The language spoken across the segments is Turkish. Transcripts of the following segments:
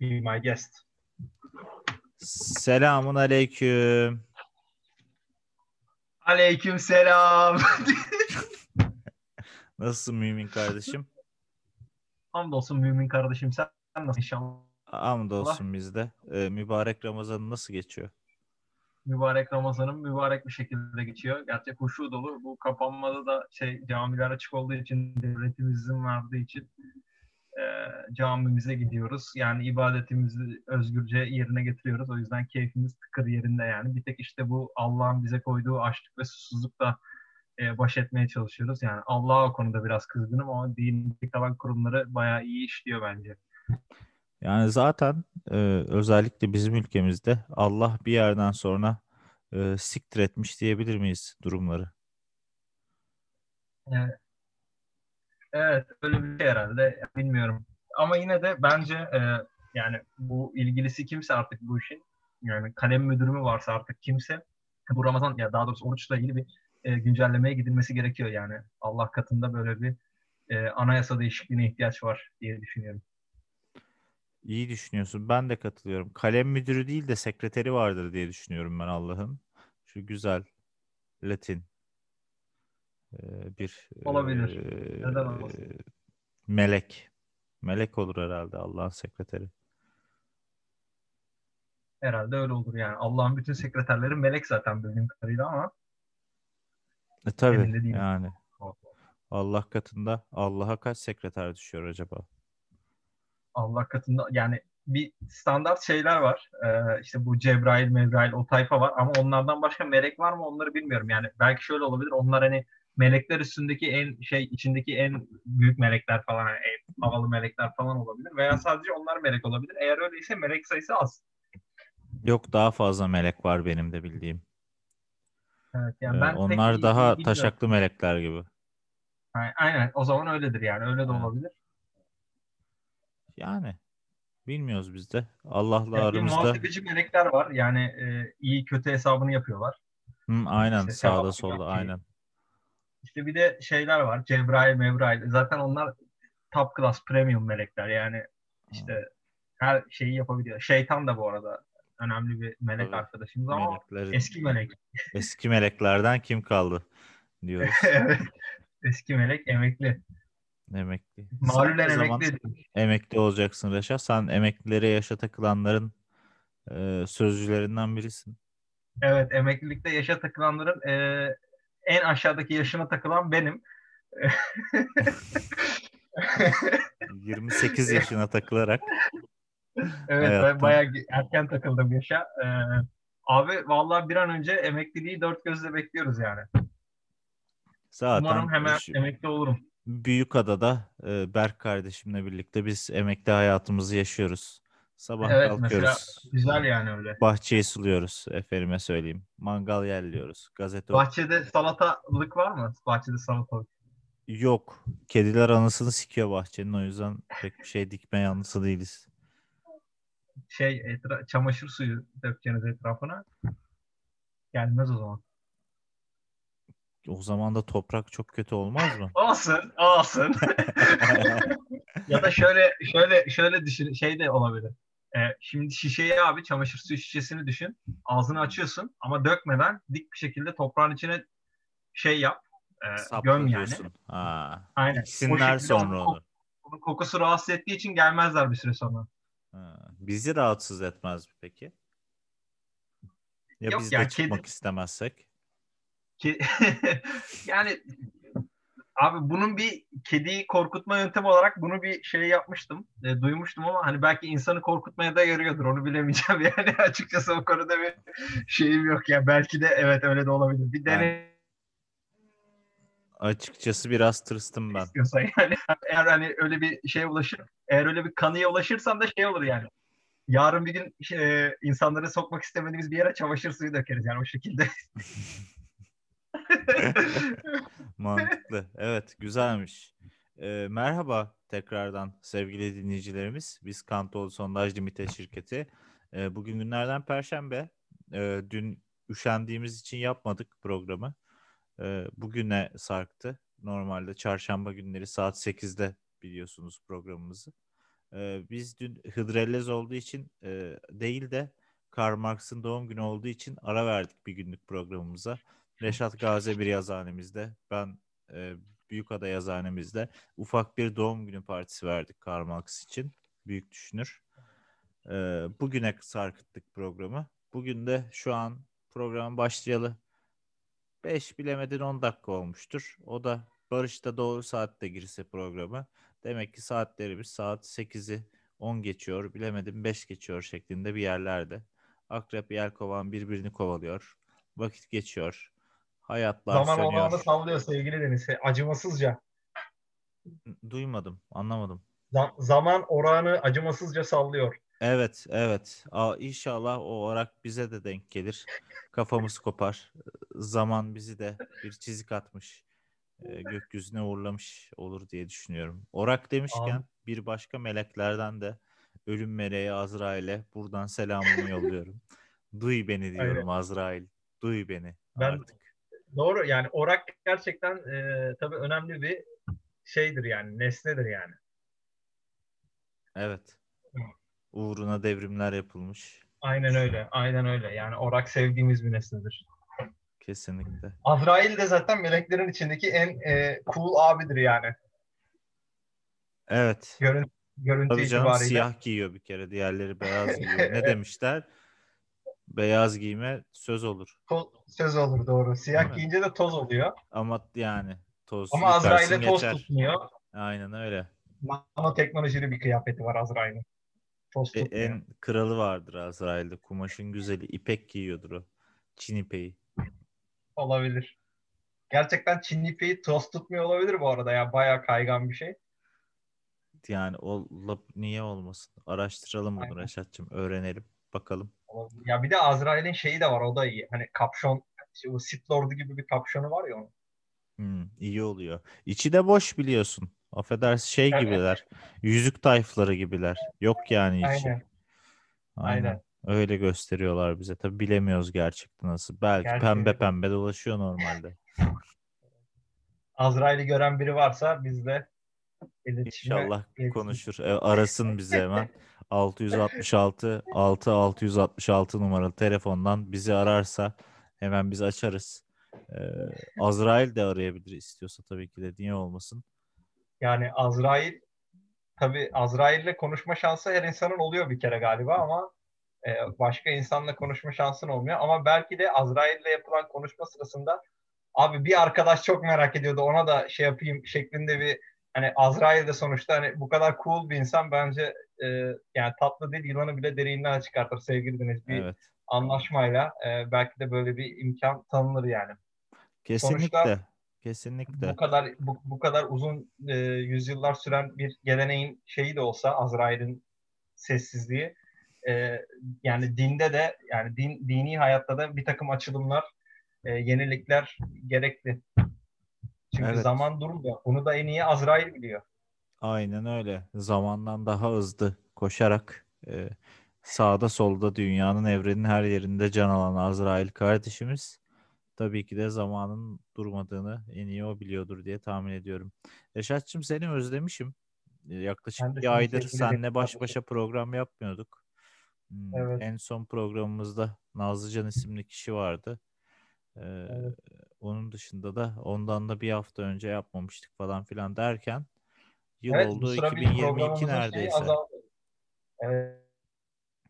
be my guest. Selamun aleyküm. Aleyküm selam. Nasılsın mümin kardeşim? Hamdolsun mümin kardeşim. Sen nasılsın inşallah? Hamdolsun bizde. Ee, mübarek Ramazan nasıl geçiyor? Mübarek Ramazan'ın mübarek bir şekilde geçiyor. Gerçek huşu dolu. Bu kapanmada da şey camiler açık olduğu için, devletimizin verdiği için e, camimize gidiyoruz. Yani ibadetimizi özgürce yerine getiriyoruz. O yüzden keyfimiz tıkır yerinde yani. Bir tek işte bu Allah'ın bize koyduğu açlık ve susuzlukla e, baş etmeye çalışıyoruz. Yani Allah'a o konuda biraz kızgınım ama dinlik kalan kurumları bayağı iyi işliyor bence. Yani zaten e, özellikle bizim ülkemizde Allah bir yerden sonra e, siktir etmiş diyebilir miyiz durumları? Evet. Evet öyle bir şey herhalde bilmiyorum. Ama yine de bence e, yani bu ilgilisi kimse artık bu işin yani kalem müdürü mü varsa artık kimse bu Ramazan ya daha doğrusu oruçla ilgili bir e, güncellemeye gidilmesi gerekiyor yani. Allah katında böyle bir e, anayasa değişikliğine ihtiyaç var diye düşünüyorum. İyi düşünüyorsun. Ben de katılıyorum. Kalem müdürü değil de sekreteri vardır diye düşünüyorum ben Allah'ın. Şu güzel Latin bir Olabilir. e, Neden olmasın? melek. Melek olur herhalde Allah'ın sekreteri. Herhalde öyle olur yani. Allah'ın bütün sekreterleri melek zaten bildiğim kadarıyla ama E değilim. yani. Allah katında Allah'a kaç sekreter düşüyor acaba? Allah katında yani bir standart şeyler var. Ee, işte bu Cebrail, Mevrail o tayfa var ama onlardan başka melek var mı onları bilmiyorum. Yani belki şöyle olabilir. Onlar hani melekler üstündeki en şey içindeki en büyük melekler falan hani en havalı melekler falan olabilir veya sadece onlar melek olabilir. Eğer öyleyse melek sayısı az. Yok daha fazla melek var benim de bildiğim. Evet yani Ee, ben pek onlar daha iyi bilmiyorum. taşaklı melekler gibi. Aynen, o zaman öyledir yani öyle de olabilir. Yani bilmiyoruz biz de. Allah'la Yani aramızda muhasebeci melekler var yani e, iyi kötü hesabını yapıyorlar. Hı, aynen İşte sağda solda aynen. İşte bir de şeyler var. Cebrail, Mevrail. Zaten onlar top class premium melekler. Yani işte her şeyi yapabiliyor. Şeytan da bu arada önemli bir melek Tabii. arkadaşımız ama Meleklerin, eski melek. eski meleklerden kim kaldı diyoruz. evet. Eski melek emekli. Emekli. Zaman emekli. emekli olacaksın Reşat. Sen emeklilere yaşa takılanların e, sözcülerinden birisin. Evet emeklilikte yaşa takılanların e, en aşağıdaki yaşına takılan benim. 28 yaşına takılarak Evet Hayattan. ben bayağı erken takıldım yaşa. E, abi vallahi bir an önce emekliliği dört gözle bekliyoruz yani. zaten Umarım hemen şu- emekli olurum. Büyükada'da e, Berk kardeşimle birlikte biz emekli hayatımızı yaşıyoruz. Sabah Evet, kalkıyoruz. mesela Güzel yani öyle. Bahçeyi suluyoruz efendime söyleyeyim. Mangal yerliyoruz. Gazete Bahçede salatalık var mı? Bahçede salatalık. yok. Kediler anasını sikiyor bahçenin o yüzden pek bir şey dikme yanlısı değiliz. Şey etra- çamaşır suyu dökeceğiniz etrafına. Gelmez o zaman. O zaman da toprak çok kötü olmaz mı? Olsun, olsun. ya da şöyle şöyle şöyle düşün şey de olabilir. Ee, şimdi şişeyi abi çamaşır suyu şişesini düşün. Ağzını açıyorsun ama dökmeden dik bir şekilde toprağın içine şey yap. E, göm yani. diyorsun. Ha. Aynen. Şekilde sonra onu. onun kokusu rahatsız ettiği için gelmezler bir süre sonra. Ha. Bizi rahatsız etmez mi peki? Ya Yok biz ya, de kedi- çıkmak istemezsek? Ki, yani abi bunun bir kediyi korkutma yöntemi olarak bunu bir şey yapmıştım. e, duymuştum ama hani belki insanı korkutmaya da yarıyordur. Onu bilemeyeceğim yani açıkçası o konuda bir şeyim yok ya. Belki de evet öyle de olabilir. Bir Ben- dene Açıkçası biraz tırstım ben. istiyorsan yani. Eğer hani öyle bir şeye ulaşır, eğer öyle bir kanıya ulaşırsan da şey olur yani. Yarın bir gün e, insanları sokmak istemediğimiz bir yere çamaşır suyu dökeriz yani o şekilde. Mantıklı. Evet, güzelmiş. Ee, merhaba tekrardan sevgili dinleyicilerimiz. Biz Kantol Sondaj Limite şirketi. Ee, bugün günlerden Perşembe. Ee, dün üşendiğimiz için yapmadık programı. Ee, bugüne sarktı. Normalde çarşamba günleri saat 8'de biliyorsunuz programımızı. Ee, biz dün Hıdrellez olduğu için e, değil de Karl Marx'ın doğum günü olduğu için ara verdik bir günlük programımıza. Reşat Gazi bir yazhanemizde, ben e, Büyükada yazhanemizde ufak bir doğum günü partisi verdik Karl Marx için. Büyük düşünür. E, bugüne sarkıttık programı. Bugün de şu an program başlayalı 5 bilemedin 10 dakika olmuştur. O da Barış da doğru saatte girse programı. Demek ki saatlerimiz saat 8'i 10 geçiyor, bilemedim 5 geçiyor şeklinde bir yerlerde. Akrep Yelkovan birbirini kovalıyor. Vakit geçiyor. Hayatlar Zaman sönüyor. olanı sallıyor sevgili Deniz. Acımasızca. Duymadım, anlamadım. Zam- zaman oranı acımasızca sallıyor. Evet, evet. Aa, inşallah o olarak bize de denk gelir. Kafamız kopar. Zaman bizi de bir çizik atmış. e, gökyüzüne uğurlamış olur diye düşünüyorum. Orak demişken Amin. bir başka meleklerden de ölüm meleği Azrail'e buradan selamımı yolluyorum. Duy beni diyorum Azrail. Duy beni Ben- artık. Doğru yani orak gerçekten e, tabii önemli bir şeydir yani nesnedir yani. Evet. Uğruna devrimler yapılmış. Aynen öyle. Aynen öyle. Yani orak sevdiğimiz bir nesnedir. Kesinlikle. Azrail de zaten meleklerin içindeki en e, cool abidir yani. Evet. Görün, görüntü Tabii canım itibariyle. siyah giyiyor bir kere. Diğerleri beyaz giyiyor. Ne demişler? Beyaz giyme söz olur. To- söz olur doğru. Değil Siyah mi? giyince de toz oluyor. Ama yani toz Ama Azrail'e toz geçer. tutmuyor. Aynen öyle. Nanoteknolojili bir kıyafeti var Azrail'in. Toz E, tutmuyor. en kralı vardır Azrail'de. Kumaşın güzeli. İpek giyiyordur o. Çin ipeği. Olabilir. Gerçekten Çin ipeği toz tutmuyor olabilir bu arada ya. Bayağı kaygan bir şey. Yani o niye olmasın? Araştıralım bunu. Reşat'cığım. Öğrenelim. Bakalım. Ya bir de Azrail'in şeyi de var. O da iyi. Hani kapşon, işte bu Sith Lord'u gibi bir kapşonu var ya onun. Hmm, iyi oluyor. İçi de boş biliyorsun. Affedersin şey Evet. gibiler. Yüzük tayfları gibiler. Yok yani içi. Aynen. Aynen. Aynen. Öyle gösteriyorlar bize. Tabi bilemiyoruz gerçekten nasıl. Belki Gerçi- pembe pembe dolaşıyor normalde. Azrail'i gören biri varsa bizle iletişime İnşallah konuşur. E, arasın bize hemen. 666 6 666 numaralı telefondan bizi ararsa hemen biz açarız. Ee, Azrail de arayabilir istiyorsa tabii ki de niye olmasın. Yani Azrail tabii Azrail'le konuşma şansı her insanın oluyor bir kere galiba ama e, başka insanla konuşma şansın olmuyor. Ama belki de Azrail'le yapılan konuşma sırasında abi bir arkadaş çok merak ediyordu ona da şey yapayım şeklinde bir hani Azrail de sonuçta hani bu kadar cool bir insan bence e, yani tatlı değil yılanı bile derinden çıkartır sevgili Deniz. Bir Evet. anlaşmayla e, belki de böyle bir imkan tanınır yani. Kesinlikle. Sonuçta Kesinlikle. bu kadar bu, bu kadar uzun e, yüzyıllar süren bir geleneğin şeyi de olsa Azrail'in sessizliği e, yani dinde de yani din, dini hayatta da bir takım açılımlar e, yenilikler gerekli. Çünkü Evet. zaman durmuyor. Bunu da en iyi Azrail biliyor. Aynen öyle. Zamandan daha hızlı koşarak e, sağda solda dünyanın evrenin her yerinde can alan Azrail kardeşimiz tabii ki de zamanın durmadığını en iyi o biliyordur diye tahmin ediyorum. Reşat'cığım seni özlemişim. E, Yaklaşık bir aydır Zeynep baş başa program yapmıyorduk. Hmm, Evet. En son programımızda Nazlıcan isimli kişi vardı. Ee, Evet. Onun dışında da ondan da bir hafta önce yapmamıştık falan filan derken yıl Evet, oldu sıra bir 2022 programımızın şeyi neredeyse. Evet.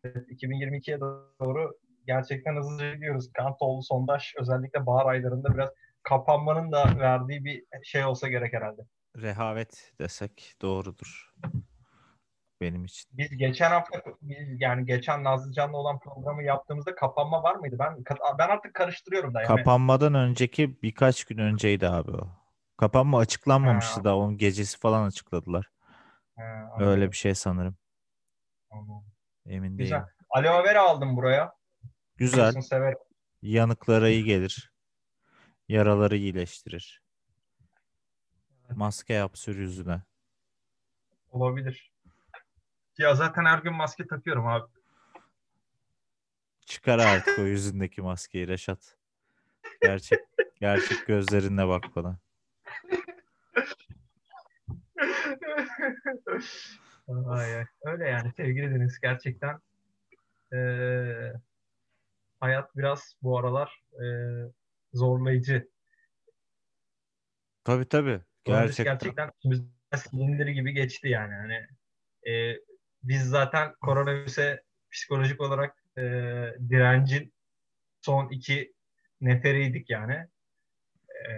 Evet, 2022'ye doğru gerçekten hızlıca gidiyoruz. Kantoğlu sondaj özellikle bahar aylarında biraz kapanmanın da verdiği bir şey olsa gerek herhalde. Rehavet desek doğrudur benim için. Biz geçen hafta biz yani geçen Nazlı Can'la olan programı yaptığımızda kapanma var mıydı? Ben ben artık karıştırıyorum da yani. Kapanmadan önceki birkaç gün önceydi abi o. Kapanma açıklanmamıştı Ha. da onun gecesi falan açıkladılar. Ha, Öyle bir şey sanırım. anladım. Emin Güzel. değilim. Aloe vera aldım buraya. Güzel. Yanıklara iyi gelir. Yaraları iyileştirir. Maske yap sür yüzüne. Olabilir. Ya zaten her gün maske takıyorum abi. Çıkar artık o yüzündeki maskeyi Reşat. Gerçek gerçek gözlerinle bak bana. Ay, ay. Öyle yani sevgili Deniz gerçekten ee, hayat biraz bu aralar e, zorlayıcı. Tabii tabii. Gerçekten. Gerçekten silindiri gibi geçti yani. Hani e, biz zaten koronavirüse psikolojik olarak e, direncin son iki neferiydik yani. E,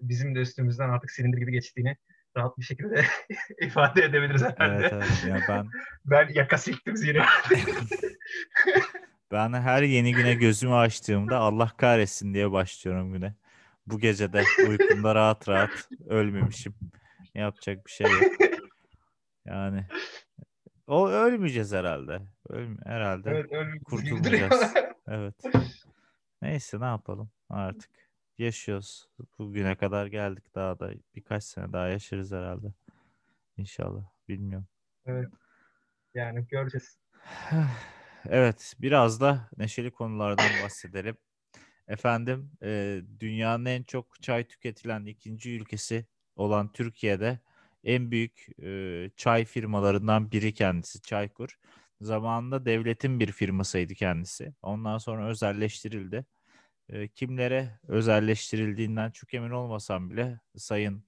bizim de üstümüzden artık silindir gibi geçtiğini rahat bir şekilde ifade edebiliriz herhalde. Evet, evet. Ya ben ben yaka siktim zira. ben her yeni güne gözümü açtığımda Allah kahretsin diye başlıyorum güne. Bu gece de uykumda rahat rahat ölmemişim. Yapacak bir şey yok. Yani o ölmeyeceğiz herhalde. Öl, herhalde evet, kurtulmayacağız. evet. Neyse ne yapalım artık. Yaşıyoruz. Bugüne kadar geldik daha da birkaç sene daha yaşarız herhalde. İnşallah. Bilmiyorum. Evet. Yani göreceğiz. Evet, biraz da neşeli konulardan bahsedelim. Efendim, e, dünyanın en çok çay tüketilen ikinci ülkesi olan Türkiye'de en büyük e, çay firmalarından biri kendisi Çaykur. Zamanında devletin bir firmasıydı kendisi. Ondan sonra özelleştirildi. E, kimlere özelleştirildiğinden çok emin olmasam bile sayın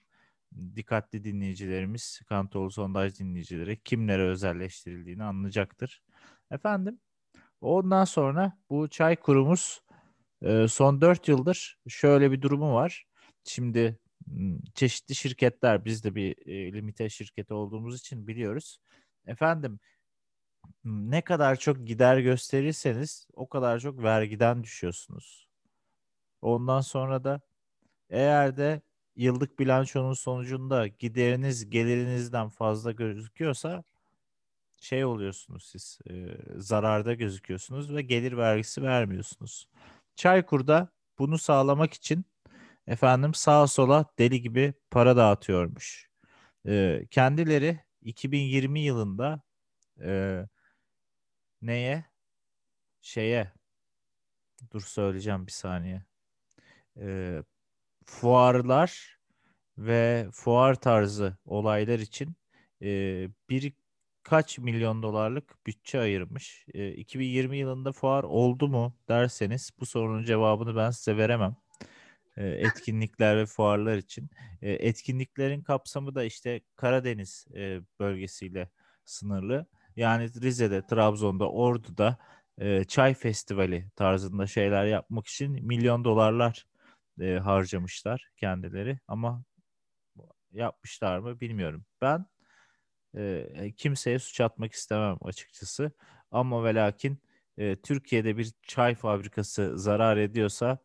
dikkatli dinleyicilerimiz, Kantolu sondaj dinleyicileri kimlere özelleştirildiğini anlayacaktır. Efendim, ondan sonra bu çay kurumuz e, son 4 yıldır şöyle bir durumu var. Şimdi çeşitli şirketler biz de bir e, limite şirketi olduğumuz için biliyoruz. Efendim ne kadar çok gider gösterirseniz o kadar çok vergiden düşüyorsunuz. Ondan sonra da eğer de yıllık bilançonun sonucunda gideriniz gelirinizden fazla gözüküyorsa şey oluyorsunuz siz e, zararda gözüküyorsunuz ve gelir vergisi vermiyorsunuz. Çaykur'da bunu sağlamak için efendim sağa sola deli gibi para dağıtıyormuş. E, kendileri 2020 yılında e, neye şeye dur söyleyeceğim bir saniye e, fuarlar ve fuar tarzı olaylar için e, birkaç milyon dolarlık bütçe ayırmış. E, 2020 yılında fuar oldu mu derseniz bu sorunun cevabını ben size veremem. E, etkinlikler ve fuarlar için. E, etkinliklerin kapsamı da işte Karadeniz e, bölgesiyle sınırlı. Yani Rize'de, Trabzon'da, Ordu'da e, çay festivali tarzında şeyler yapmak için milyon dolarlar e, harcamışlar kendileri ama yapmışlar mı bilmiyorum. Ben e, kimseye suç atmak istemem açıkçası ama ve lakin e, Türkiye'de bir çay fabrikası zarar ediyorsa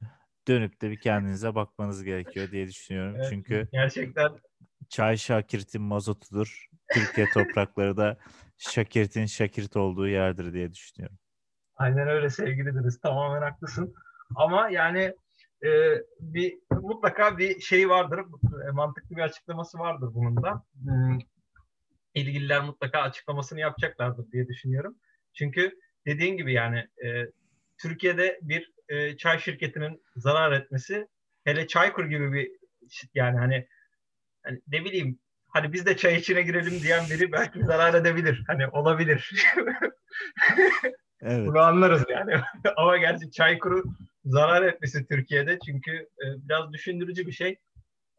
dönüp de bir kendinize bakmanız gerekiyor diye düşünüyorum. Evet, Çünkü gerçekten çay şakirtin mazotudur. Türkiye toprakları da şakirtin şakirt olduğu yerdir diye düşünüyorum. Aynen öyle sevgili Deniz. Tamamen haklısın. Ama yani e, bir mutlaka bir şey vardır, e, mantıklı bir açıklaması vardır bunun da. Hmm, ilgililer mutlaka açıklamasını yapacaklardır diye düşünüyorum. Çünkü dediğin gibi yani e, Türkiye'de bir e, çay şirketinin zarar etmesi hele Çaykur gibi bir yani hani, hani ne bileyim hani biz de çay içine girelim diyen biri belki zarar edebilir. Hani olabilir. evet. Bunu anlarız yani. Ama gerçi Çaykur'u zarar etmesi Türkiye'de çünkü e, biraz düşündürücü bir şey.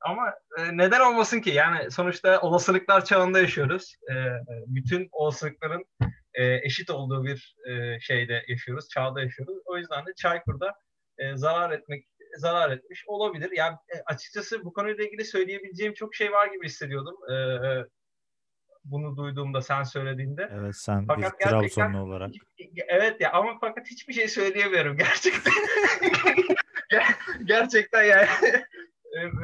Ama e, neden olmasın ki? Yani sonuçta olasılıklar çağında yaşıyoruz. E, bütün olasılıkların e, eşit olduğu bir e, şeyde yaşıyoruz, çağda yaşıyoruz. O yüzden de Çaykur'da e, zarar etmek zarar etmiş olabilir. Yani e, açıkçası bu konuyla ilgili söyleyebileceğim çok şey var gibi hissediyordum. E, e, bunu duyduğumda sen söylediğinde. Evet sen fakat bir Trabzonlu olarak. Evet ya ama fakat hiçbir şey söyleyemiyorum gerçekten. gerçekten yani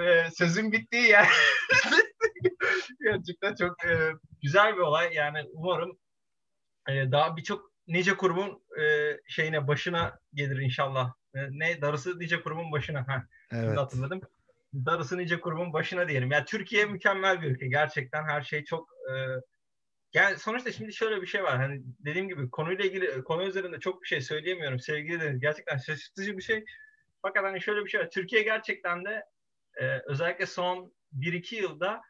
e, sözün bittiği yer. gerçekten çok e, güzel bir olay. Yani umarım e, daha birçok nice kurumun şeyine başına gelir inşallah. ne darısı nice kurumun başına. Ha, evet. hatırladım darısı nice kurumun başına diyelim. Yani Türkiye mükemmel bir ülke. Gerçekten her şey çok e, yani sonuçta şimdi şöyle bir şey var. Hani dediğim gibi konuyla ilgili konu üzerinde çok bir şey söyleyemiyorum. Sevgili Deniz gerçekten şaşırtıcı bir şey. Fakat hani şöyle bir şey var. Türkiye gerçekten de e, özellikle son 1-2 yılda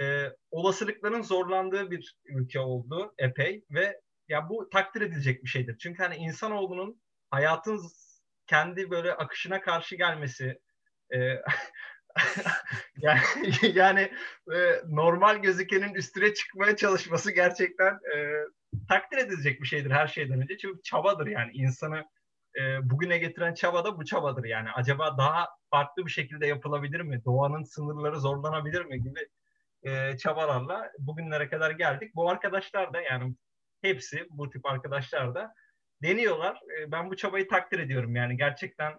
e, olasılıkların zorlandığı bir ülke oldu epey ve ya bu takdir edilecek bir şeydir. Çünkü hani insanoğlunun hayatın kendi böyle akışına karşı gelmesi e, yani, yani e, normal gözükenin üstüne çıkmaya çalışması gerçekten e, takdir edilecek bir şeydir her şeyden önce. Çünkü çabadır yani insanı e, bugüne getiren çaba da bu çabadır yani. Acaba daha farklı bir şekilde yapılabilir mi? Doğanın sınırları zorlanabilir mi gibi e, çabalarla bugünlere kadar geldik. Bu arkadaşlar da yani hepsi bu tip arkadaşlar da deniyorlar. E, ben bu çabayı takdir ediyorum yani gerçekten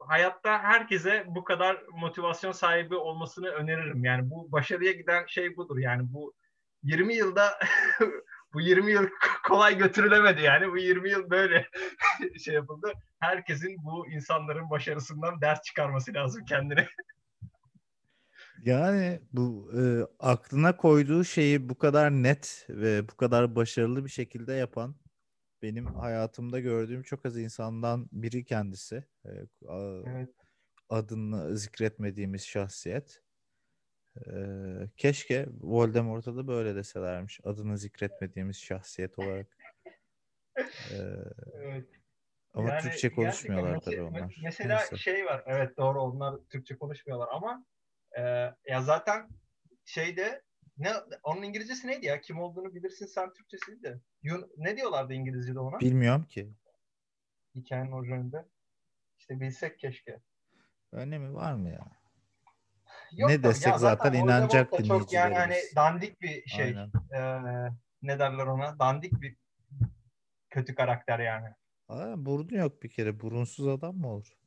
hayatta herkese bu kadar motivasyon sahibi olmasını öneririm. Yani bu başarıya giden şey budur. Yani bu 20 yılda bu 20 yıl kolay götürülemedi yani. Bu 20 yıl böyle şey yapıldı. Herkesin bu insanların başarısından ders çıkarması lazım kendine. Yani bu e, aklına koyduğu şeyi bu kadar net ve bu kadar başarılı bir şekilde yapan benim hayatımda gördüğüm çok az insandan biri kendisi. E, evet. Adını zikretmediğimiz şahsiyet. E, keşke Voldemort'a da böyle deselermiş. Adını zikretmediğimiz şahsiyet olarak. E, evet. Ama yani Türkçe konuşmuyorlar tabii onlar. Mesela Neyse. şey var. Evet doğru onlar Türkçe konuşmuyorlar ama e, ya zaten şeyde ne onun İngilizcesi neydi ya? Kim olduğunu bilirsin sen Türkçesiydi de. Yun, ne diyorlardı İngilizce'de ona? Bilmiyorum ki. Hikayenin orijinalinde. İşte bilsek keşke. Önemi var mı ya? Yok ne desek ya zaten, zaten inanacak dinleyicilerimiz. Çok yani hani dandik bir şey. E, ne derler ona? Dandik bir kötü karakter yani. Aa, burnu yok bir kere. Burunsuz adam mı olur?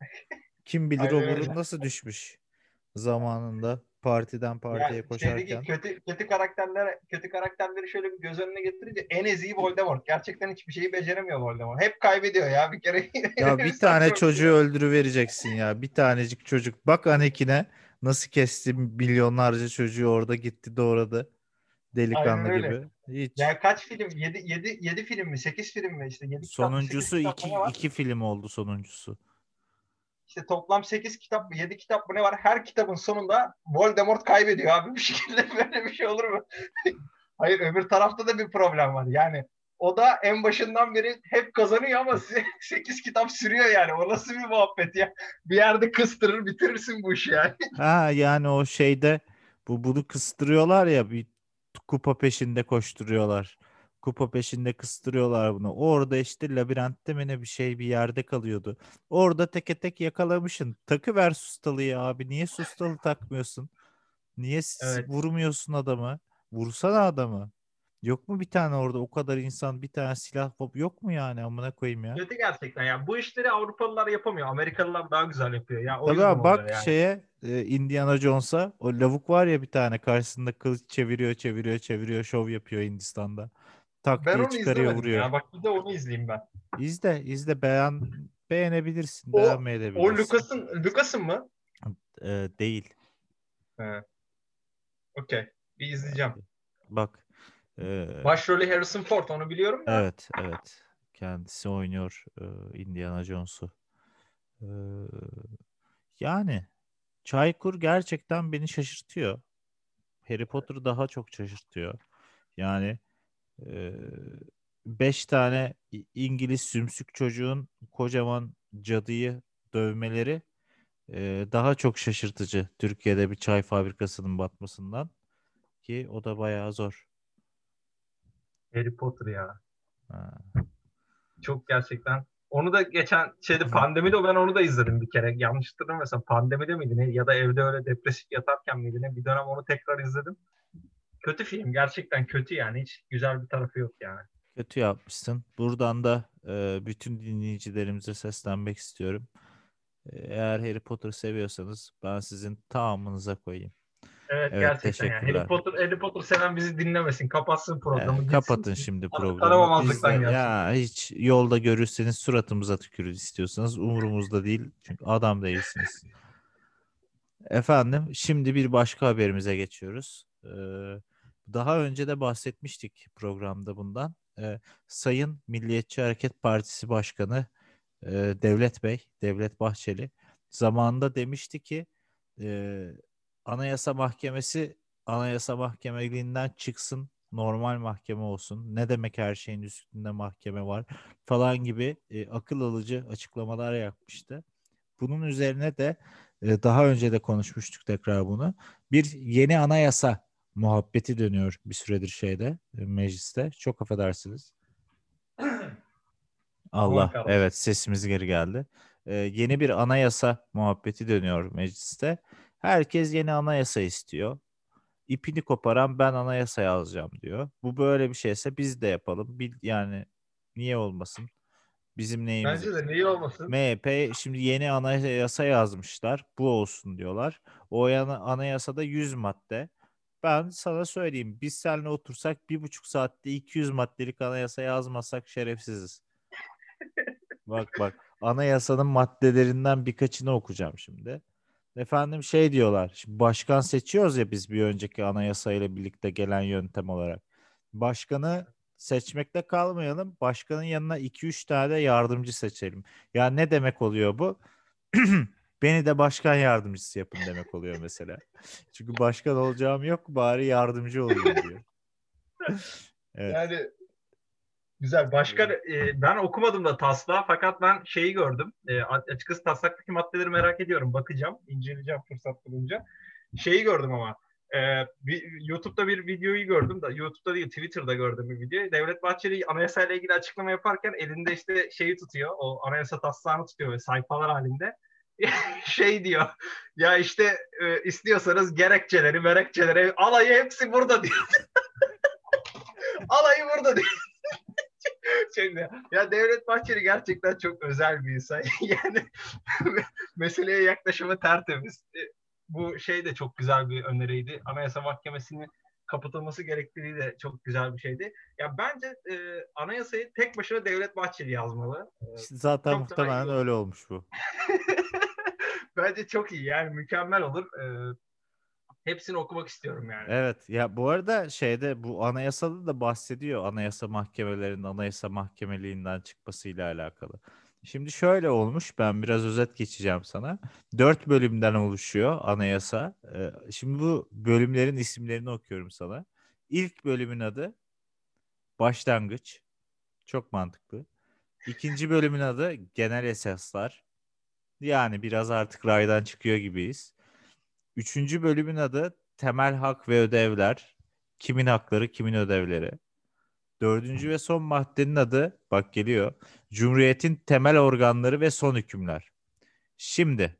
Kim bilir Aynen o burun öyle. nasıl düşmüş zamanında partiden partiye yani koşarken. kötü kötü karakterler kötü karakterleri şöyle bir göz önüne getirince en eziği Voldemort. Gerçekten hiçbir şeyi beceremiyor Voldemort. Hep kaybediyor ya bir kere. Ya bir tane çocuğu öldürüvereceksin ya. Bir tanecik çocuk. Bak Anakin'e nasıl kesti milyonlarca çocuğu orada gitti doğradı. Delikanlı gibi. Hiç. Yani kaç film? 7 7 7 film mi? 8 film mi? İşte 7 Sonuncusu 2 2 film oldu sonuncusu. İşte toplam 8 kitap 7 kitap bu ne var? Her kitabın sonunda Voldemort kaybediyor abi bir şekilde böyle bir şey olur mu? Hayır öbür tarafta da bir problem var. Yani o da en başından beri hep kazanıyor ama 8 kitap sürüyor yani. O nasıl bir muhabbet ya? Bir yerde kıstırır bitirirsin bu işi yani. Ha yani o şeyde bu bunu kıstırıyorlar ya bir kupa peşinde koşturuyorlar kupa peşinde kıstırıyorlar bunu. Orada işte labirentte mi ne bir şey bir yerde kalıyordu. Orada teke tek yakalamışsın. Takıver sustalıyı abi. Niye sustalı takmıyorsun? Niye evet. vurmuyorsun adamı? Vursana adamı. Yok mu bir tane orada o kadar insan bir tane silah yok mu yani amına koyayım ya? Kötü gerçekten ya. Bu işleri Avrupalılar yapamıyor. Amerikalılar daha güzel yapıyor. Ya o Tabii abi, bak yani. şeye e, Indiana Jones'a o lavuk var ya bir tane karşısında kılıç çeviriyor çeviriyor çeviriyor şov yapıyor Hindistan'da. Tak ben diye çıkarıyor vuruyor. Ya. Bak bir de onu izleyeyim ben. İzle izle beğen beğenebilirsin o, beğenmeyebilirsin. O Lucas'ın Lucas'ın mı? Ee, değil. He. Okey. Bir izleyeceğim. Bak. E, Başrolü Harrison Ford onu biliyorum da. Evet evet. Kendisi oynuyor e, Indiana Jones'u. E, yani Çaykur gerçekten beni şaşırtıyor. Harry Potter daha çok şaşırtıyor. Yani beş tane İngiliz sümsük çocuğun kocaman cadıyı dövmeleri daha çok şaşırtıcı Türkiye'de bir çay fabrikasının batmasından ki o da bayağı zor. Harry Potter ya. Ha. Çok gerçekten. Onu da geçen şeyde pandemide ben onu da izledim bir kere. Yanlış hatırlamıyorsam pandemide miydi ne ya da evde öyle depresif yatarken miydi ne bir dönem onu tekrar izledim kötü film. Gerçekten kötü yani. Hiç güzel bir tarafı yok yani. Kötü yapmışsın. Buradan da e, bütün dinleyicilerimize seslenmek istiyorum. E, eğer Harry Potter seviyorsanız ben sizin tamamınıza koyayım. Evet, evet gerçekten yani. Harry Potter, Harry Potter seven bizi dinlemesin. Kapatsın programı. Evet, kapatın şimdi programı. Biz de, ya hiç yolda görürseniz suratımıza tükürün istiyorsanız umurumuzda değil. Çünkü adam değilsiniz. Efendim şimdi bir başka haberimize geçiyoruz. Ee, daha önce de bahsetmiştik programda bundan. E, Sayın Milliyetçi Hareket Partisi Başkanı e, Devlet Bey, Devlet Bahçeli zamanında demişti ki e, Anayasa Mahkemesi Anayasa Mahkemeliğinden çıksın normal mahkeme olsun. Ne demek her şeyin üstünde mahkeme var falan gibi e, akıl alıcı açıklamalar yapmıştı. Bunun üzerine de e, daha önce de konuşmuştuk tekrar bunu. Bir yeni anayasa muhabbeti dönüyor bir süredir şeyde e, mecliste. Çok affedersiniz. Allah evet sesimiz geri geldi. Ee, yeni bir anayasa muhabbeti dönüyor mecliste. Herkes yeni anayasa istiyor. İpini koparan ben anayasa yazacağım diyor. Bu böyle bir şeyse biz de yapalım. Bir, yani niye olmasın? Bizim neyimiz? Bence de niye olmasın? MHP şimdi yeni anayasa yazmışlar. Bu olsun diyorlar. O anayasada 100 madde. Ben sana söyleyeyim. Biz seninle otursak bir buçuk saatte 200 maddelik anayasa yazmasak şerefsiziz. bak bak. Anayasanın maddelerinden birkaçını okuyacağım şimdi. Efendim şey diyorlar. Şimdi başkan seçiyoruz ya biz bir önceki anayasayla birlikte gelen yöntem olarak. Başkanı seçmekte kalmayalım. Başkanın yanına 2-3 tane yardımcı seçelim. Ya ne demek oluyor bu? Beni de başkan yardımcısı yapın demek oluyor mesela. Çünkü başkan olacağım yok bari yardımcı olayım diyor. evet. Yani Güzel. Başka e, ben okumadım da taslağı fakat ben şeyi gördüm. E, açıkçası taslaktaki maddeleri merak ediyorum. Bakacağım, inceleyeceğim fırsat bulunca. Şeyi gördüm ama e, bir, YouTube'da bir videoyu gördüm da YouTube'da değil Twitter'da gördüm bir video. Devlet Bahçeli anayasayla ilgili açıklama yaparken elinde işte şeyi tutuyor. O anayasa taslağını tutuyor ve sayfalar halinde. şey diyor. Ya işte e, istiyorsanız gerekçeleri, merekçeleri alayı hepsi burada diyor. alayı burada diyor. Şimdi ya Devlet Bahçeli gerçekten çok özel bir insan. yani meseleye yaklaşımı tertemiz. E, bu şey de çok güzel bir öneriydi. Anayasa Mahkemesi'nin kapatılması gerektiği de çok güzel bir şeydi. Ya bence e, anayasayı tek başına Devlet Bahçeli yazmalı. E, zaten çok muhtemelen öyle olmuş bu. Bence çok iyi yani mükemmel olur. E, hepsini okumak istiyorum yani. Evet ya bu arada şeyde bu anayasada da bahsediyor anayasa mahkemelerinin anayasa mahkemeliğinden çıkmasıyla alakalı. Şimdi şöyle olmuş ben biraz özet geçeceğim sana. Dört bölümden oluşuyor anayasa. Ee, şimdi bu bölümlerin isimlerini okuyorum sana. İlk bölümün adı başlangıç. Çok mantıklı. İkinci bölümün adı genel esaslar. Yani biraz artık raydan çıkıyor gibiyiz. Üçüncü bölümün adı temel hak ve ödevler. Kimin hakları, kimin ödevleri. Dördüncü ve son maddenin adı, bak geliyor, Cumhuriyetin temel organları ve son hükümler. Şimdi,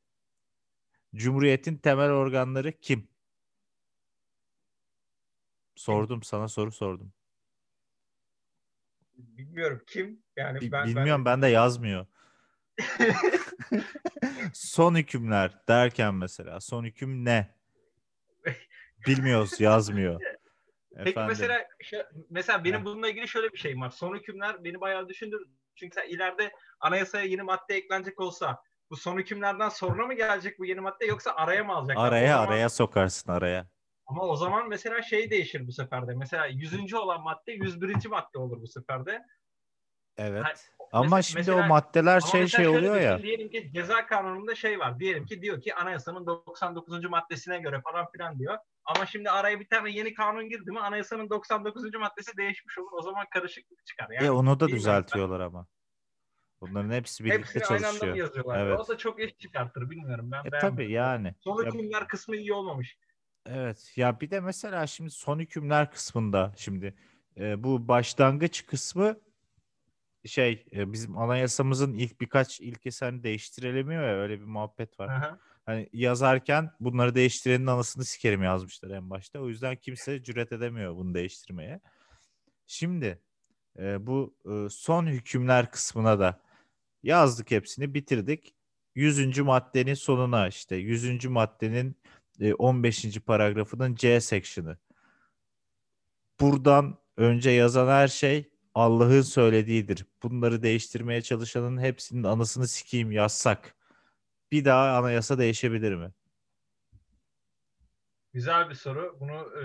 Cumhuriyetin temel organları kim? Sordum sana soru sordum. Bilmiyorum kim? Yani ben bilmiyorum ben, ben de yazmıyor. Son hükümler derken mesela son hüküm ne? Bilmiyoruz yazmıyor. Peki Efendim. mesela mesela benim bununla ilgili şöyle bir şeyim var. Son hükümler beni bayağı düşündür. Çünkü sen ileride anayasaya yeni madde eklenecek olsa bu son hükümlerden sonra mı gelecek bu yeni madde yoksa araya mı alacaklar? Araya zaman... araya sokarsın araya. Ama o zaman mesela şey değişir bu seferde. Mesela 100. olan madde 101. madde olur bu seferde. Evet. Yani, ama mesela, şimdi mesela, o maddeler şey şey oluyor ya. Diyelim ki ceza kanununda şey var. Diyelim ki diyor ki anayasanın 99. maddesine göre falan filan diyor. Ama şimdi araya bir tane yeni kanun girdi mi anayasanın 99. maddesi değişmiş olur. O zaman karışıklık çıkar. Yani, e onu da düzeltiyorlar ben. ama. Bunların hepsi birlikte Hepsini çalışıyor. Hepsini aynı anda yazıyorlar? Evet. O da çok iş çıkartır bilmiyorum ben. E, tabii yani. Son hükümler ya, kısmı iyi olmamış. Evet ya bir de mesela şimdi son hükümler kısmında şimdi e, bu başlangıç kısmı şey e, bizim anayasamızın ilk birkaç ilkesi hani değiştirilemiyor ya öyle bir muhabbet var. Aha. Hani yazarken bunları değiştirenin anasını sikerim yazmışlar en başta. O yüzden kimse cüret edemiyor bunu değiştirmeye. Şimdi e, bu e, son hükümler kısmına da yazdık hepsini bitirdik. 100. maddenin sonuna işte 100. maddenin e, 15. paragrafının C section'ı. Buradan önce yazan her şey Allah'ın söylediğidir. Bunları değiştirmeye çalışanın hepsinin anasını sikeyim yazsak. Bir daha anayasa değişebilir mi? Güzel bir soru. Bunu e,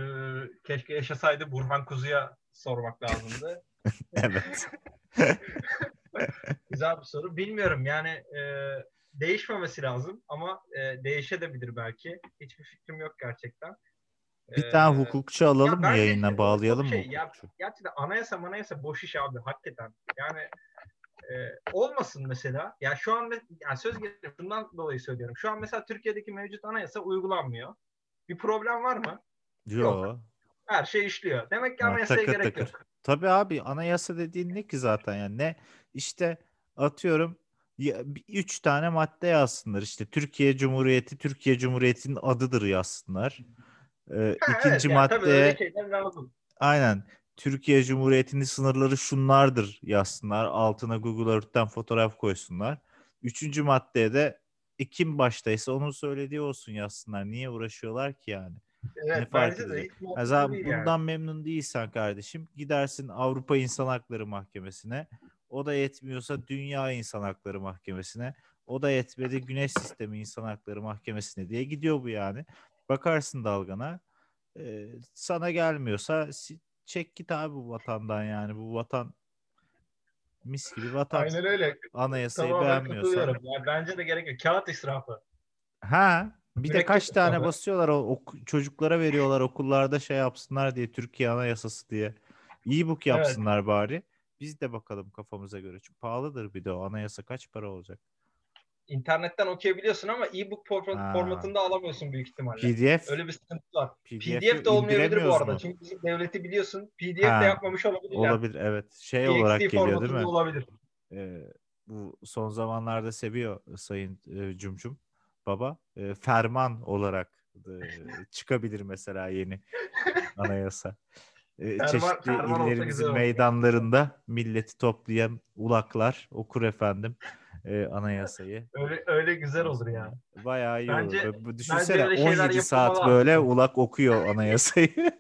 keşke yaşasaydı Burhan Kuzu'ya sormak lazımdı. evet. Güzel bir soru. Bilmiyorum yani e, değişmemesi lazım ama e, değişebilir belki. Hiçbir fikrim yok gerçekten. Bir tane Ee, hukukçu alalım ya mı yayına bağlayalım mı şey, ya, gerçekten anayasa manayasa boş iş abi hakikaten. Yani e, olmasın mesela. Ya şu an yani söz gelimi şundan dolayı söylüyorum. Şu an mesela Türkiye'deki mevcut anayasa uygulanmıyor. Bir problem var mı? Yo. Her şey işliyor. Demek ki Ha, anayasaya takır gerek takır. yok. Tabii abi anayasa dediğin ne ki zaten yani ne işte atıyorum üç tane madde yazsınlar işte Türkiye Cumhuriyeti Türkiye Cumhuriyeti'nin adıdır yazsınlar. Ee, Ha, ikinci evet, maddeye aynen Türkiye Cumhuriyeti'nin sınırları şunlardır yazsınlar altına Google Earth'ten fotoğraf koysunlar. Üçüncü maddeye de e, kim baştaysa onun söylediği olsun yazsınlar. Niye uğraşıyorlar ki yani? Evet, fark bence de edecek? Mesela değil yani. bundan memnun değilsen kardeşim gidersin Avrupa İnsan Hakları Mahkemesi'ne. O da yetmiyorsa Dünya İnsan Hakları Mahkemesi'ne. O da yetmedi Güneş Sistemi İnsan Hakları Mahkemesi'ne diye gidiyor bu yani. Bakarsın dalgana. Ee, sana gelmiyorsa çek git abi bu vatandan yani. Bu vatan mis gibi vatan. Aynen öyle. Anayasayı Tamamen beğenmiyorsan. katılıyorum. Yani bence de gerek yok. Kağıt israfı. Ha, bir de kaç tane abi. basıyorlar o ok- çocuklara veriyorlar okullarda şey yapsınlar diye Türkiye Anayasası diye. E-book Evet. yapsınlar bari. Biz de bakalım kafamıza göre. Çünkü pahalıdır bir de o anayasa kaç para olacak? İnternetten okuyabiliyorsun ama e-book for- formatında alamıyorsun büyük ihtimalle. PDF Öyle bir sıkıntı var. PDF'i PDF de olmayabilir bu arada. mu? Çünkü bizim devleti biliyorsun. PDF Ha, de yapmamış olabilir. yani. olabilir evet. Şey TXT olarak geliyor değil mi? olabilir. Ee, bu son zamanlarda seviyor Sayın e, Cumcum Baba. E, ferman olarak e, çıkabilir mesela yeni anayasa. E, Ferman- çeşitli ferman illerimizin meydanlarında milleti toplayan ulaklar okur efendim e, anayasayı. Öyle öyle güzel olur yani. Bayağı iyi Bence- olur. Düşünsene öyle şeyler 17 saat yapılmalı böyle ulak okuyor anayasayı.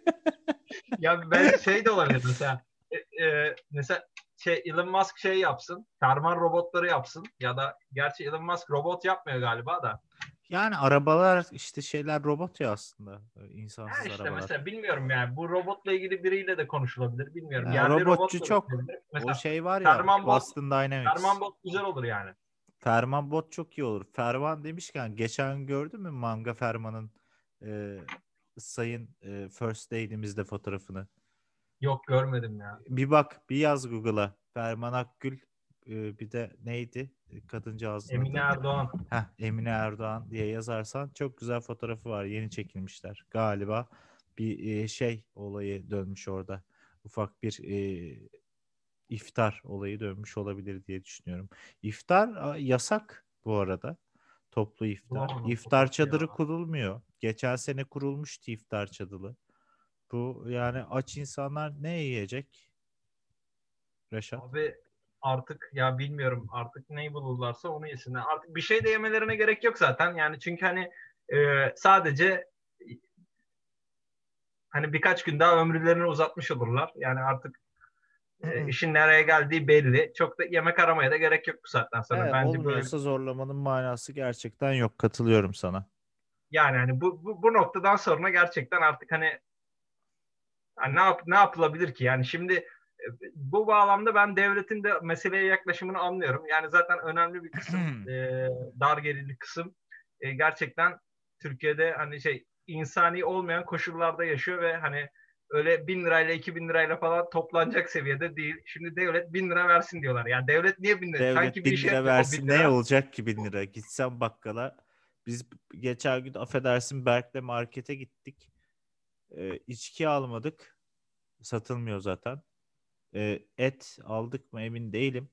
Ya ben şey de olabilir mesela. E, e, mesela şey Elon Musk şey yapsın. Ferman robotları yapsın. Ya da gerçi Elon Musk robot yapmıyor galiba da. Yani arabalar işte şeyler robot ya aslında. e, insansız Ha işte arabalar. mesela bilmiyorum yani. Bu robotla ilgili biriyle de konuşulabilir. Bilmiyorum. Ha, Yerli robotçu robot çok. üretilebilir. O Mesela şey var ya Ferman bot- Boston Dynamics. Ferman bot güzel olur yani. Ferman bot çok iyi olur. Ferman demişken geçen gördün mü Manga Ferman'ın e, sayın e, First Lady'mizde fotoğrafını? Yok görmedim ya. Bir bak bir yaz Google'a. Ferman Akgül e, bir de neydi? Kadıncağızın Emine adı. Erdoğan. Heh, Emine Erdoğan diye yazarsan çok güzel fotoğrafı var. Yeni çekilmişler. Galiba bir e, şey olayı dönmüş orada. Ufak bir e, iftar olayı dönmüş olabilir diye düşünüyorum. İftar yasak bu arada. Toplu iftar. Bulamadım İftar çadırı ya. kurulmuyor. Geçen sene kurulmuştu iftar çadırı. Bu yani aç insanlar ne yiyecek? Reşat. Abi artık ya bilmiyorum artık neyi bulurlarsa onu yesinler. Artık bir şey de yemelerine gerek yok zaten. Yani çünkü hani e, sadece hani birkaç gün daha ömürlerini uzatmış olurlar. Yani artık e, işin nereye geldiği belli. Çok da yemek aramaya da gerek yok bu saatten sonra. Evet, Bence böyle olmuyorsa zorlamanın manası gerçekten yok. Katılıyorum sana. yani hani bu, bu bu noktadan sonra gerçekten artık hani, hani ne yap, ne yapılabilir ki? Yani şimdi bu bağlamda ben devletin de meseleye yaklaşımını anlıyorum. Yani zaten önemli bir kısım e, dar gelirli kısım e, gerçekten Türkiye'de hani şey insani olmayan koşullarda yaşıyor ve hani öyle bin lirayla iki bin lirayla falan toplanacak seviyede değil. Şimdi devlet bin lira versin diyorlar. Yani devlet niye bin lira? Devlet Sanki bir bin şey lira yapacak o versin bin ne lira. olacak ki bin lira? Gitsem bakkala. Biz geçen gün affedersin Berk'le markete gittik. Ee, içki almadık. Satılmıyor zaten. Ee, et aldık mı emin değilim.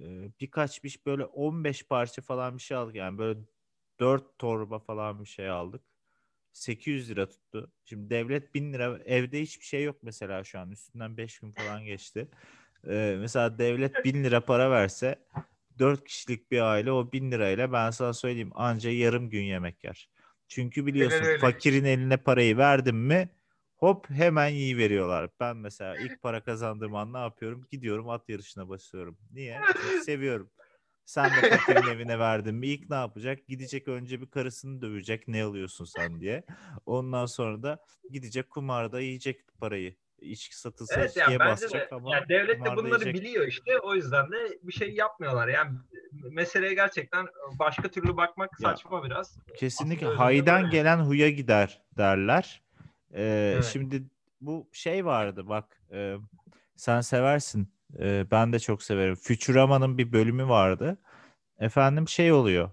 Ee, birkaç bir böyle 15 parça falan bir şey aldık. Yani böyle 4 torba falan bir şey aldık. 800 lira tuttu. Şimdi devlet 1000 lira evde hiçbir şey yok mesela şu an. Üstünden 5 gün falan geçti. Ee, mesela devlet 1000 lira para verse 4 kişilik bir aile o 1000 lirayla ben sana söyleyeyim anca yarım gün yemek yer. Çünkü biliyorsun öyle. fakirin eline parayı verdim mi hop hemen iyi veriyorlar. Ben mesela ilk para kazandığım an ne yapıyorum? Gidiyorum at yarışına başlıyorum. Niye? Çünkü seviyorum. Sen de fakirin evine verdin mi ilk ne yapacak? Gidecek önce bir karısını dövecek ne alıyorsun sen diye. Ondan sonra da gidecek kumarda yiyecek parayı. içki satılsa Evet yani basacak de ama yani devlet de bunları kumarlayacak. biliyor işte o yüzden de bir şey yapmıyorlar. Yani meseleye gerçekten başka türlü bakmak Ya, saçma biraz. Kesinlikle Aslında haydan gelen huya gider derler. Ee, Evet. Şimdi bu şey vardı bak e, sen seversin E, ben de çok severim. Futurama'nın bir bölümü vardı. Efendim şey oluyor.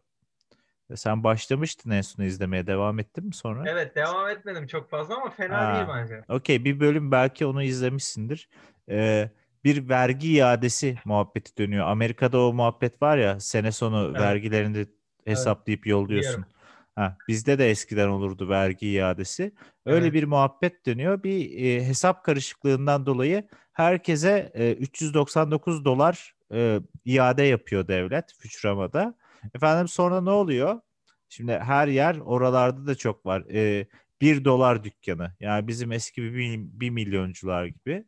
E, Sen başlamıştın en son izlemeye devam ettin mi sonra? Evet devam etmedim çok fazla ama fena Ha. değil bence. Okey bir bölüm belki onu izlemişsindir. Ee, bir vergi iadesi muhabbeti dönüyor. Amerika'da o muhabbet var ya sene sonu Evet. vergilerini hesaplayıp yolluyorsun. Biliyorum. Ha, bizde de eskiden olurdu vergi iadesi. Öyle Evet. bir muhabbet dönüyor. Bir e, hesap karışıklığından dolayı herkese e, 399 dolar e, iade yapıyor devlet Futurama'da. Efendim sonra ne oluyor? Şimdi her yer oralarda da çok var. E, 1 dolar dükkanı. Yani bizim eski bir, bir milyoncular gibi.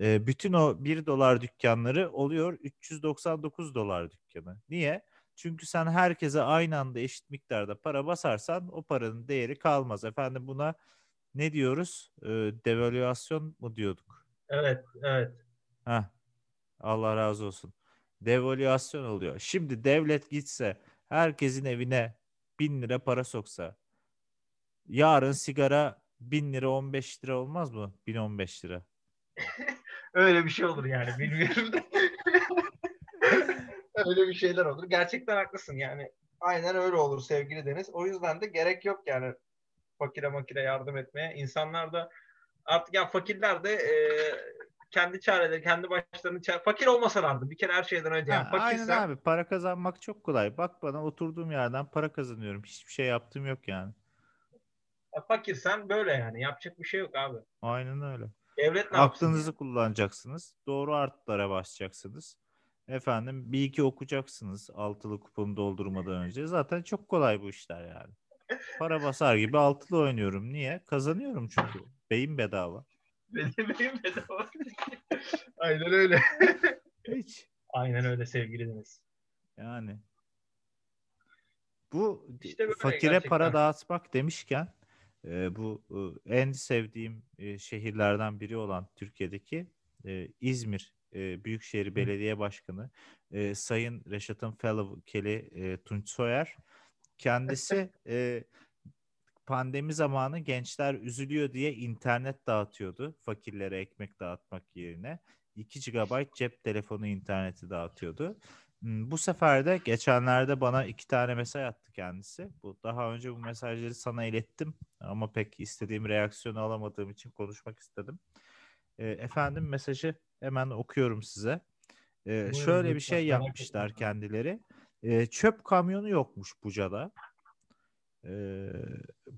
E, bütün o 1 dolar dükkanları oluyor 399 dolar dükkanı. Niye? Çünkü sen herkese aynı anda eşit miktarda para basarsan o paranın değeri kalmaz. Efendim buna ne diyoruz? E, devalüasyon mu diyorduk? Evet evet. Heh, Allah razı olsun. Devalüasyon oluyor. Şimdi devlet gitse herkesin evine bin lira para soksa yarın sigara bin lira 15 lira olmaz mı? 1015 lira. Öyle bir şey olur yani bilmiyorum da. öyle bir şeyler olur. Gerçekten haklısın yani. Aynen öyle olur sevgili Deniz. O yüzden de gerek yok yani fakire makire yardım etmeye. İnsanlar da artık ya fakirler de e, kendi çareleri, kendi başlarını çare... fakir olmasalardı bir kere her şeyden önce. Yani Ha, aynen fakirsen abi para kazanmak çok kolay. Bak bana oturduğum yerden para kazanıyorum. Hiçbir şey yaptığım yok yani. ya fakirsen böyle yani. Yapacak bir şey yok abi. Aynen öyle. Devlet ne? Aklınızı kullanacaksınız. Doğru artlara basacaksınız. Efendim bir iki okuyacaksınız altılı kuponu doldurmadan önce. Zaten çok kolay bu işler yani. Para basar gibi altılı oynuyorum. Niye? Kazanıyorum çünkü. Beyin bedava. Benim bedava. Aynen öyle. Hiç. Aynen öyle sevgili Deniz. Yani. Bu İşte fakire gerçekten. para dağıtmak demişken e, bu e, en sevdiğim e, şehirlerden biri olan Türkiye'deki e, İzmir e, Büyükşehir Belediye Başkanı e, Sayın Reşat'ın Fellowkeli e, Tunç Soyer kendisi e, pandemi zamanı gençler üzülüyor diye internet dağıtıyordu fakirlere ekmek dağıtmak yerine 2 GB cep telefonu interneti dağıtıyordu. Hmm, Bu sefer de geçenlerde bana iki tane mesaj attı kendisi. Bu daha önce bu mesajları sana ilettim ama pek istediğim reaksiyonu alamadığım için konuşmak istedim. E, efendim mesajı hemen okuyorum size. E, Buyurun şöyle bir şey yapmışlar kendileri. E, çöp kamyonu yokmuş Buca'da. E,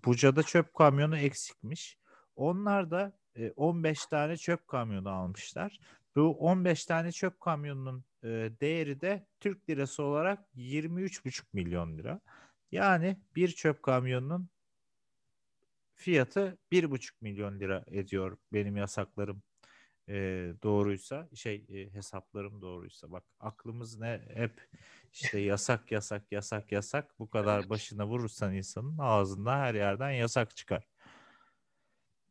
Buca'da çöp kamyonu eksikmiş. Onlar da e, 15 tane çöp kamyonu almışlar. Bu 15 tane çöp kamyonunun e, değeri de Türk lirası olarak 23,5 milyon lira. Yani bir çöp kamyonunun fiyatı 1,5 milyon lira ediyor benim yasaklarım e, doğruysa şey e, hesaplarım doğruysa bak aklımız ne hep işte yasak yasak yasak yasak bu kadar başına vurursan insanın ağzından her yerden yasak çıkar.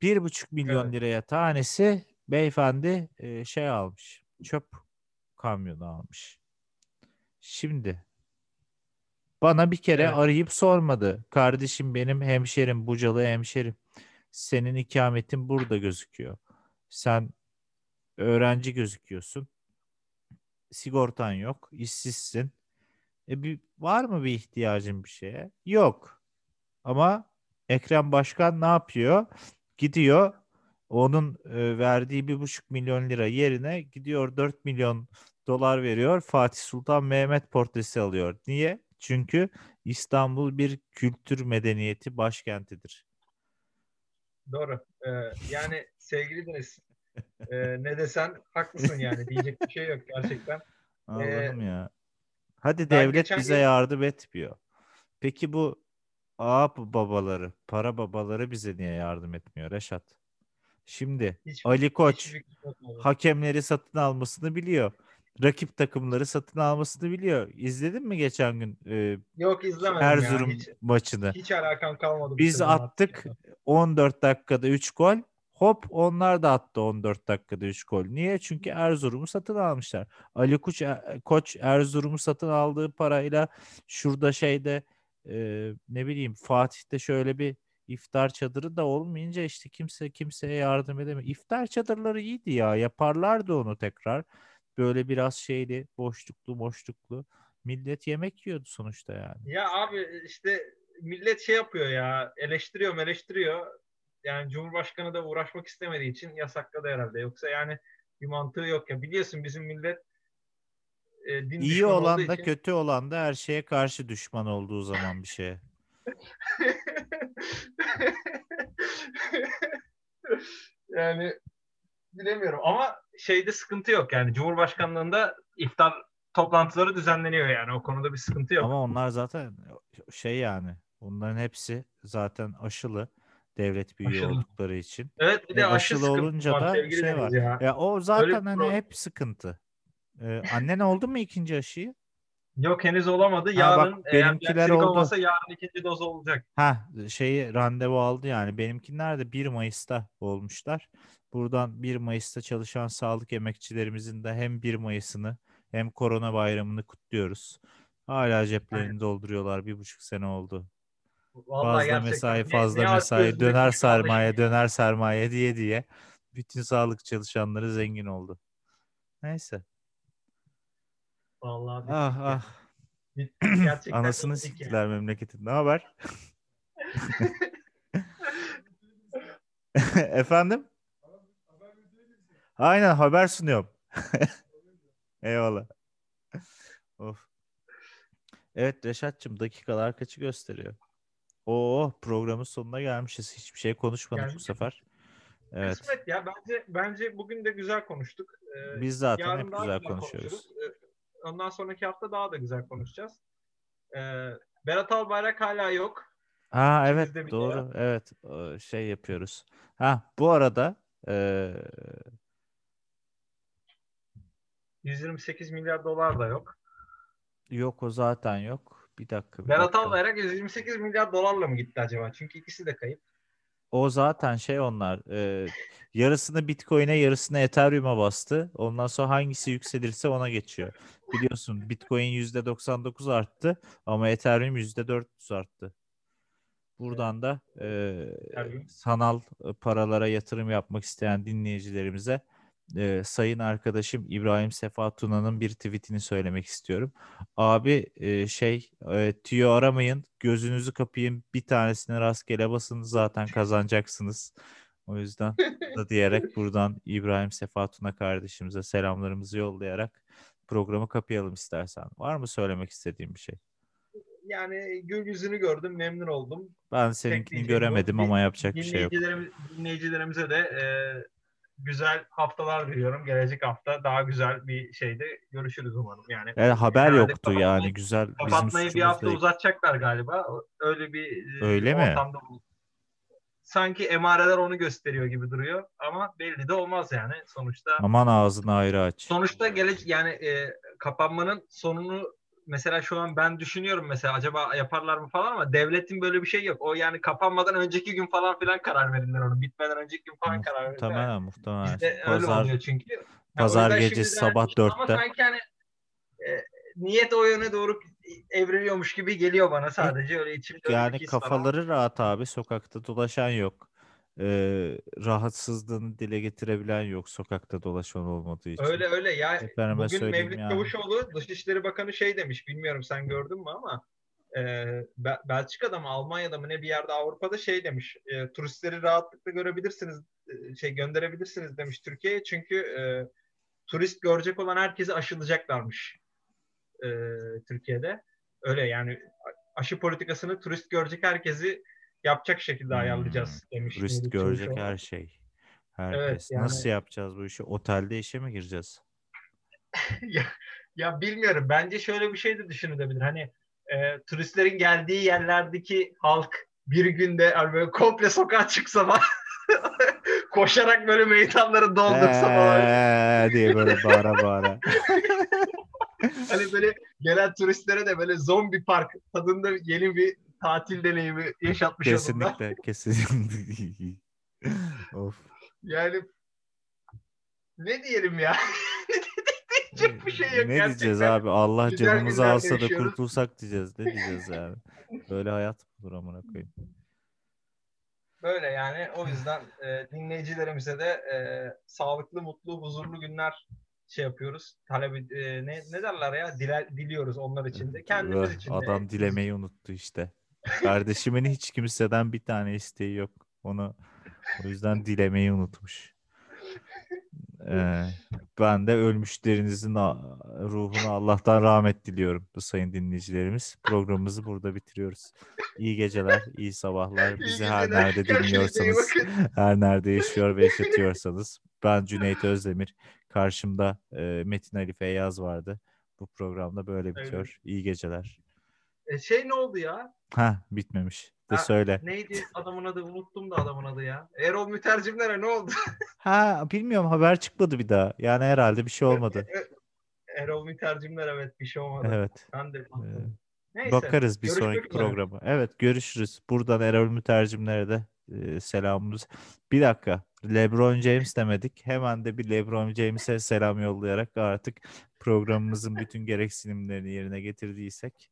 Bir buçuk milyon Evet. liraya tanesi beyefendi e, şey almış çöp kamyonu almış. Şimdi bana bir kere Evet. arayıp sormadı. Kardeşim benim hemşerim Bucalı hemşerim. Senin ikametin burada gözüküyor. Sen öğrenci gözüküyorsun. Sigortan yok, işsizsin. E bir, var mı bir ihtiyacın bir şeye? Yok. Ama Ekrem Başkan ne yapıyor? Gidiyor onun e, verdiği bir buçuk milyon lira yerine gidiyor 4 milyon dolar veriyor. Fatih Sultan Mehmet portresi alıyor. Niye? Çünkü İstanbul bir kültür medeniyeti başkentidir. Doğru. Ee, yani sevgili Deniz e, ne desen haklısın yani diyecek bir şey yok gerçekten. Anladım ya. Hadi devlet bize gün- yardım etmiyor. Peki bu ağa babaları, para babaları bize niye yardım etmiyor Reşat? Şimdi Hiç, Ali Koç hakemleri satın almasını biliyor. Rakip takımları satın almasını biliyor. İzledin mi geçen gün e, Yok izlemedim Erzurum ya. Hiç, maçını? hiç alakam kalmadı. Biz attık ya. 14 dakikada 3 gol. Hop onlar da attı 14 dakikada 3 gol. Niye? Çünkü Erzurum'u satın almışlar. Ali Koç, e, Koç Erzurum'u satın aldığı parayla şurada şeyde e, ne bileyim Fatih'te şöyle bir iftar çadırı da olmayınca işte kimse kimseye yardım edemiyor. İftar çadırları iyiydi ya. Yaparlardı onu tekrar. Böyle biraz şeyli, boşluklu, boşluklu. Millet yemek yiyordu sonuçta yani. Ya abi işte millet şey yapıyor ya eleştiriyor eleştiriyor. Yani Cumhurbaşkanı da uğraşmak istemediği için yasakladı herhalde. Yoksa yani bir mantığı yok ya. Biliyorsun bizim millet e, din İyi olan da için... kötü olan da her şeye karşı düşman olduğu zaman bir şeye. yani bilemiyorum ama şeyde sıkıntı yok yani Cumhurbaşkanlığında iftar toplantıları düzenleniyor yani o konuda bir sıkıntı yok. Ama onlar zaten şey yani onların hepsi zaten aşılı devlet büyüğü aşılı. oldukları için. Evet bir de aşı aşılı olunca da şey var. Ya. ya o zaten hani pro... hep sıkıntı. Ee, annen oldu mu ikinci aşıyı? Yok henüz olamadı. Yarın ha, bak, benimkiler oldu. olmasa yarın ikinci doz olacak. Ha şeyi randevu aldı yani. Benimkiler de 1 Mayıs'ta olmuşlar. Buradan 1 Mayıs'ta çalışan sağlık emekçilerimizin de hem 1 Mayıs'ını hem korona bayramını kutluyoruz. Hala ceplerini Aynen. dolduruyorlar. Bir buçuk sene oldu. Vallahi fazla mesai, fazla ne, mesai, döner sermaye, döner sermaye diye diye bütün sağlık çalışanları zengin oldu. Neyse. Vallahi ah ah. Gerçekten Anasını siktiler memleketin. Ne haber? Efendim? Aynen haber sunuyorum. Eyvallah. of. Evet Reşat'cığım dakikalar kaçı gösteriyor? Oo programın sonuna gelmişiz. Hiçbir şey konuşmadık Gelmiş. bu sefer. Evet. Kısmet ya bence bence bugün de güzel konuştuk. Ee, Biz zaten hep güzel konuşuyoruz. Ee, ondan sonraki hafta daha da güzel konuşacağız. Ee, Berat Albayrak hala yok. Ha evet doğru. Evet şey yapıyoruz. Ha bu arada e... 128 milyar dolar da yok. Yok o zaten yok. Bir dakika. Bir Berat Albayrak 128 milyar dolarla mı gitti acaba? Çünkü ikisi de kayıp. O zaten şey onlar. E, yarısını Bitcoin'e yarısını Ethereum'a bastı. Ondan sonra hangisi yükselirse ona geçiyor. Biliyorsun Bitcoin %99 arttı ama Ethereum %400 arttı. Buradan da e, sanal paralara yatırım yapmak isteyen dinleyicilerimize e, sayın arkadaşım İbrahim Sefa Tuna'nın bir tweetini söylemek istiyorum. Abi e, şey e, tüyo aramayın gözünüzü kapayın bir tanesine rastgele basın zaten kazanacaksınız. O yüzden da diyerek buradan İbrahim Sefa Tuna kardeşimize selamlarımızı yollayarak programı kapayalım istersen. Var mı söylemek istediğim bir şey? Yani gül yüzünü gördüm, memnun oldum. Ben seninkini göremedim ama yapacak bir şey yok. Dinleyicilerimize de e, güzel haftalar diliyorum. Gelecek hafta daha güzel bir şeyde görüşürüz umarım. Yani evet, haber yoktu yani güzel. Kapatmayı bir hafta değil. uzatacaklar galiba. Öyle bir e, Öyle mi? Sanki emareler onu gösteriyor gibi duruyor ama belli de olmaz yani sonuçta. Aman ağzını ayrı aç. Sonuçta gelecek yani e, kapanmanın sonunu mesela şu an ben düşünüyorum mesela acaba yaparlar mı falan ama devletin böyle bir şey yok. O yani kapanmadan önceki gün falan filan karar verirler onu. Bitmeden önceki gün falan karar verirler. Muhtemelen muhtemelen. İşte pazar, öyle oluyor çünkü. Pazar gecesi sabah dörtte. Ama sanki hani e, niyet o yöne doğru evriliyormuş gibi geliyor bana sadece öyle içimde. Yani kafaları falan. rahat abi sokakta dolaşan yok e, rahatsızlığını dile getirebilen yok sokakta dolaşan olmadığı için. Öyle öyle ya. Efendime bugün Mevlüt yani. Çavuşoğlu Dışişleri Bakanı şey demiş bilmiyorum sen gördün mü ama e, Belçika'da mı Almanya'da mı ne bir yerde Avrupa'da şey demiş e, turistleri rahatlıkla görebilirsiniz e, şey gönderebilirsiniz demiş Türkiye'ye çünkü e, turist görecek olan herkesi aşılayacaklarmış e, Türkiye'de. Öyle yani aşı politikasını turist görecek herkesi yapacak şekilde hmm. ayarlayacağız demiş. Turist görecek her şey. Herkes. Evet, yani... Nasıl yapacağız bu işi? Otelde işe mi gireceğiz? ya, ya bilmiyorum. Bence şöyle bir şey de düşünülebilir. Hani e, turistlerin geldiği yerlerdeki halk bir günde hani böyle komple sokağa çıksa falan koşarak böyle meydanları doldursa falan. diye böyle bağıra bağıra. hani böyle gelen turistlere de böyle zombi park tadında yeni bir tatil deneyimi yaşatmış kesinlikle, Kesinlikle. of. Yani ne diyelim ya? Diyecek bir şey yok ne gerçekten. diyeceğiz abi? Allah Güzel canımızı günler alsa da yaşıyoruz. kurtulsak diyeceğiz. Ne diyeceğiz yani? Böyle hayat olur amına koyayım? Böyle yani o yüzden e, dinleyicilerimize de e, sağlıklı, mutlu, huzurlu günler şey yapıyoruz. Talep e, ne ne derler ya? Dile, diliyoruz onlar için de. Kendimiz için de. Adam dilemeyi unuttu işte. Kardeşimin hiç kimseden bir tane isteği yok. Onu o yüzden dilemeyi unutmuş. Ee, ben de ölmüşlerinizin ruhuna Allah'tan rahmet diliyorum bu sayın dinleyicilerimiz. Programımızı burada bitiriyoruz. İyi geceler, iyi sabahlar. İyi Bizi her geceler. nerede iyi dinliyorsanız, her nerede yaşıyor ve yaşatıyorsanız. Ben Cüneyt Özdemir. Karşımda e, Metin Ali Feyyaz vardı. Bu programda böyle Evet. bitiyor. İyi geceler. E, şey ne oldu ya? Ha bitmemiş. De Ha, söyle. Neydi adamın adı? Unuttum da adamın adı ya. Erol Mütercimlere ne oldu? Ha bilmiyorum haber çıkmadı bir daha. Yani herhalde bir şey olmadı. Erol Mütercimler evet bir şey olmadı. Evet. Ben de Ee, Neyse. Bakarız bir sonraki üzere. programa. Evet görüşürüz. Buradan Erol Mütercimlere de e, selamımız. Bir dakika. LeBron James demedik. Hemen de bir LeBron James'e selam yollayarak artık programımızın bütün gereksinimlerini yerine getirdiysek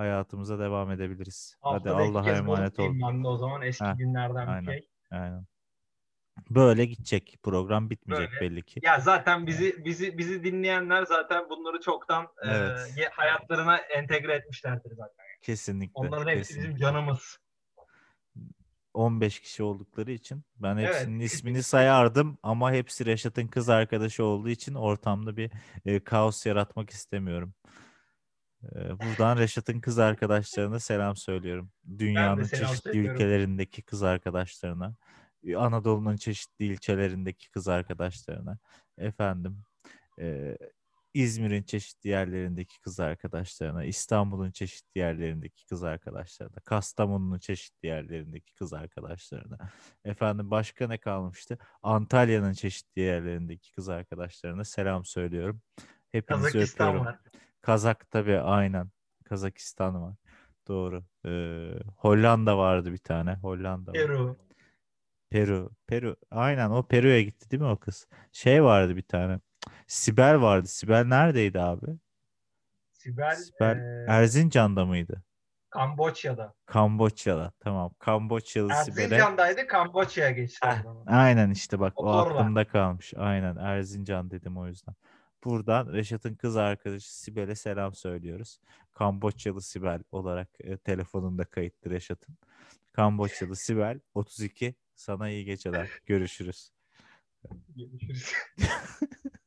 hayatımıza devam edebiliriz. Hadi Haftada iki Allah'a emanet balık ol. yiyeyim Ben de o zaman eski Ha, günlerden aynen. bir şey. Aynen. Böyle gidecek. Program bitmeyecek Böyle. belli ki. Ya zaten bizi bizi bizi dinleyenler zaten bunları çoktan e, Evet. ye- hayatlarına entegre etmişlerdir zaten. Kesinlikle. Onların hepsi kesinlikle. bizim canımız. 15 kişi oldukları için ben Evet. hepsinin ismini sayardım ama hepsi Reşat'ın kız arkadaşı olduğu için ortamda bir e, kaos yaratmak istemiyorum. Buradan Reşat'ın kız arkadaşlarına selam söylüyorum. Dünyanın selam çeşitli söylüyorum. ülkelerindeki kız arkadaşlarına, Anadolu'nun çeşitli ilçelerindeki kız arkadaşlarına, efendim e, İzmir'in çeşitli yerlerindeki kız arkadaşlarına, İstanbul'un çeşitli yerlerindeki kız arkadaşlarına, Kastamonu'nun çeşitli yerlerindeki kız arkadaşlarına. Efendim başka ne kalmıştı? Antalya'nın çeşitli yerlerindeki kız arkadaşlarına selam söylüyorum. Hepinizi öpüyorum. var. Kazak tabii aynen. Kazakistan var. Doğru. Ee, Hollanda vardı bir tane. Hollanda. Peru. Peru. Peru. Aynen o Peru'ya gitti değil mi o kız? Şey vardı bir tane. Sibel vardı. Sibel neredeydi abi? Sibel, Sibel e, Erzincan'da mıydı? Kamboçya'da. Kamboçya'da. Tamam. Kamboçyalı Sibel'e. Erzincan'daydı Kamboçya'ya geçti. o zaman. Aynen işte bak o Motorla. aklımda kalmış. Aynen Erzincan dedim o yüzden. Buradan Reşat'ın kız arkadaşı Sibel'e selam söylüyoruz. Kamboçyalı Sibel olarak e, telefonunda kayıtlı Reşat'ın. Kamboçyalı Sibel 32 sana iyi geceler. Görüşürüz. Görüşürüz.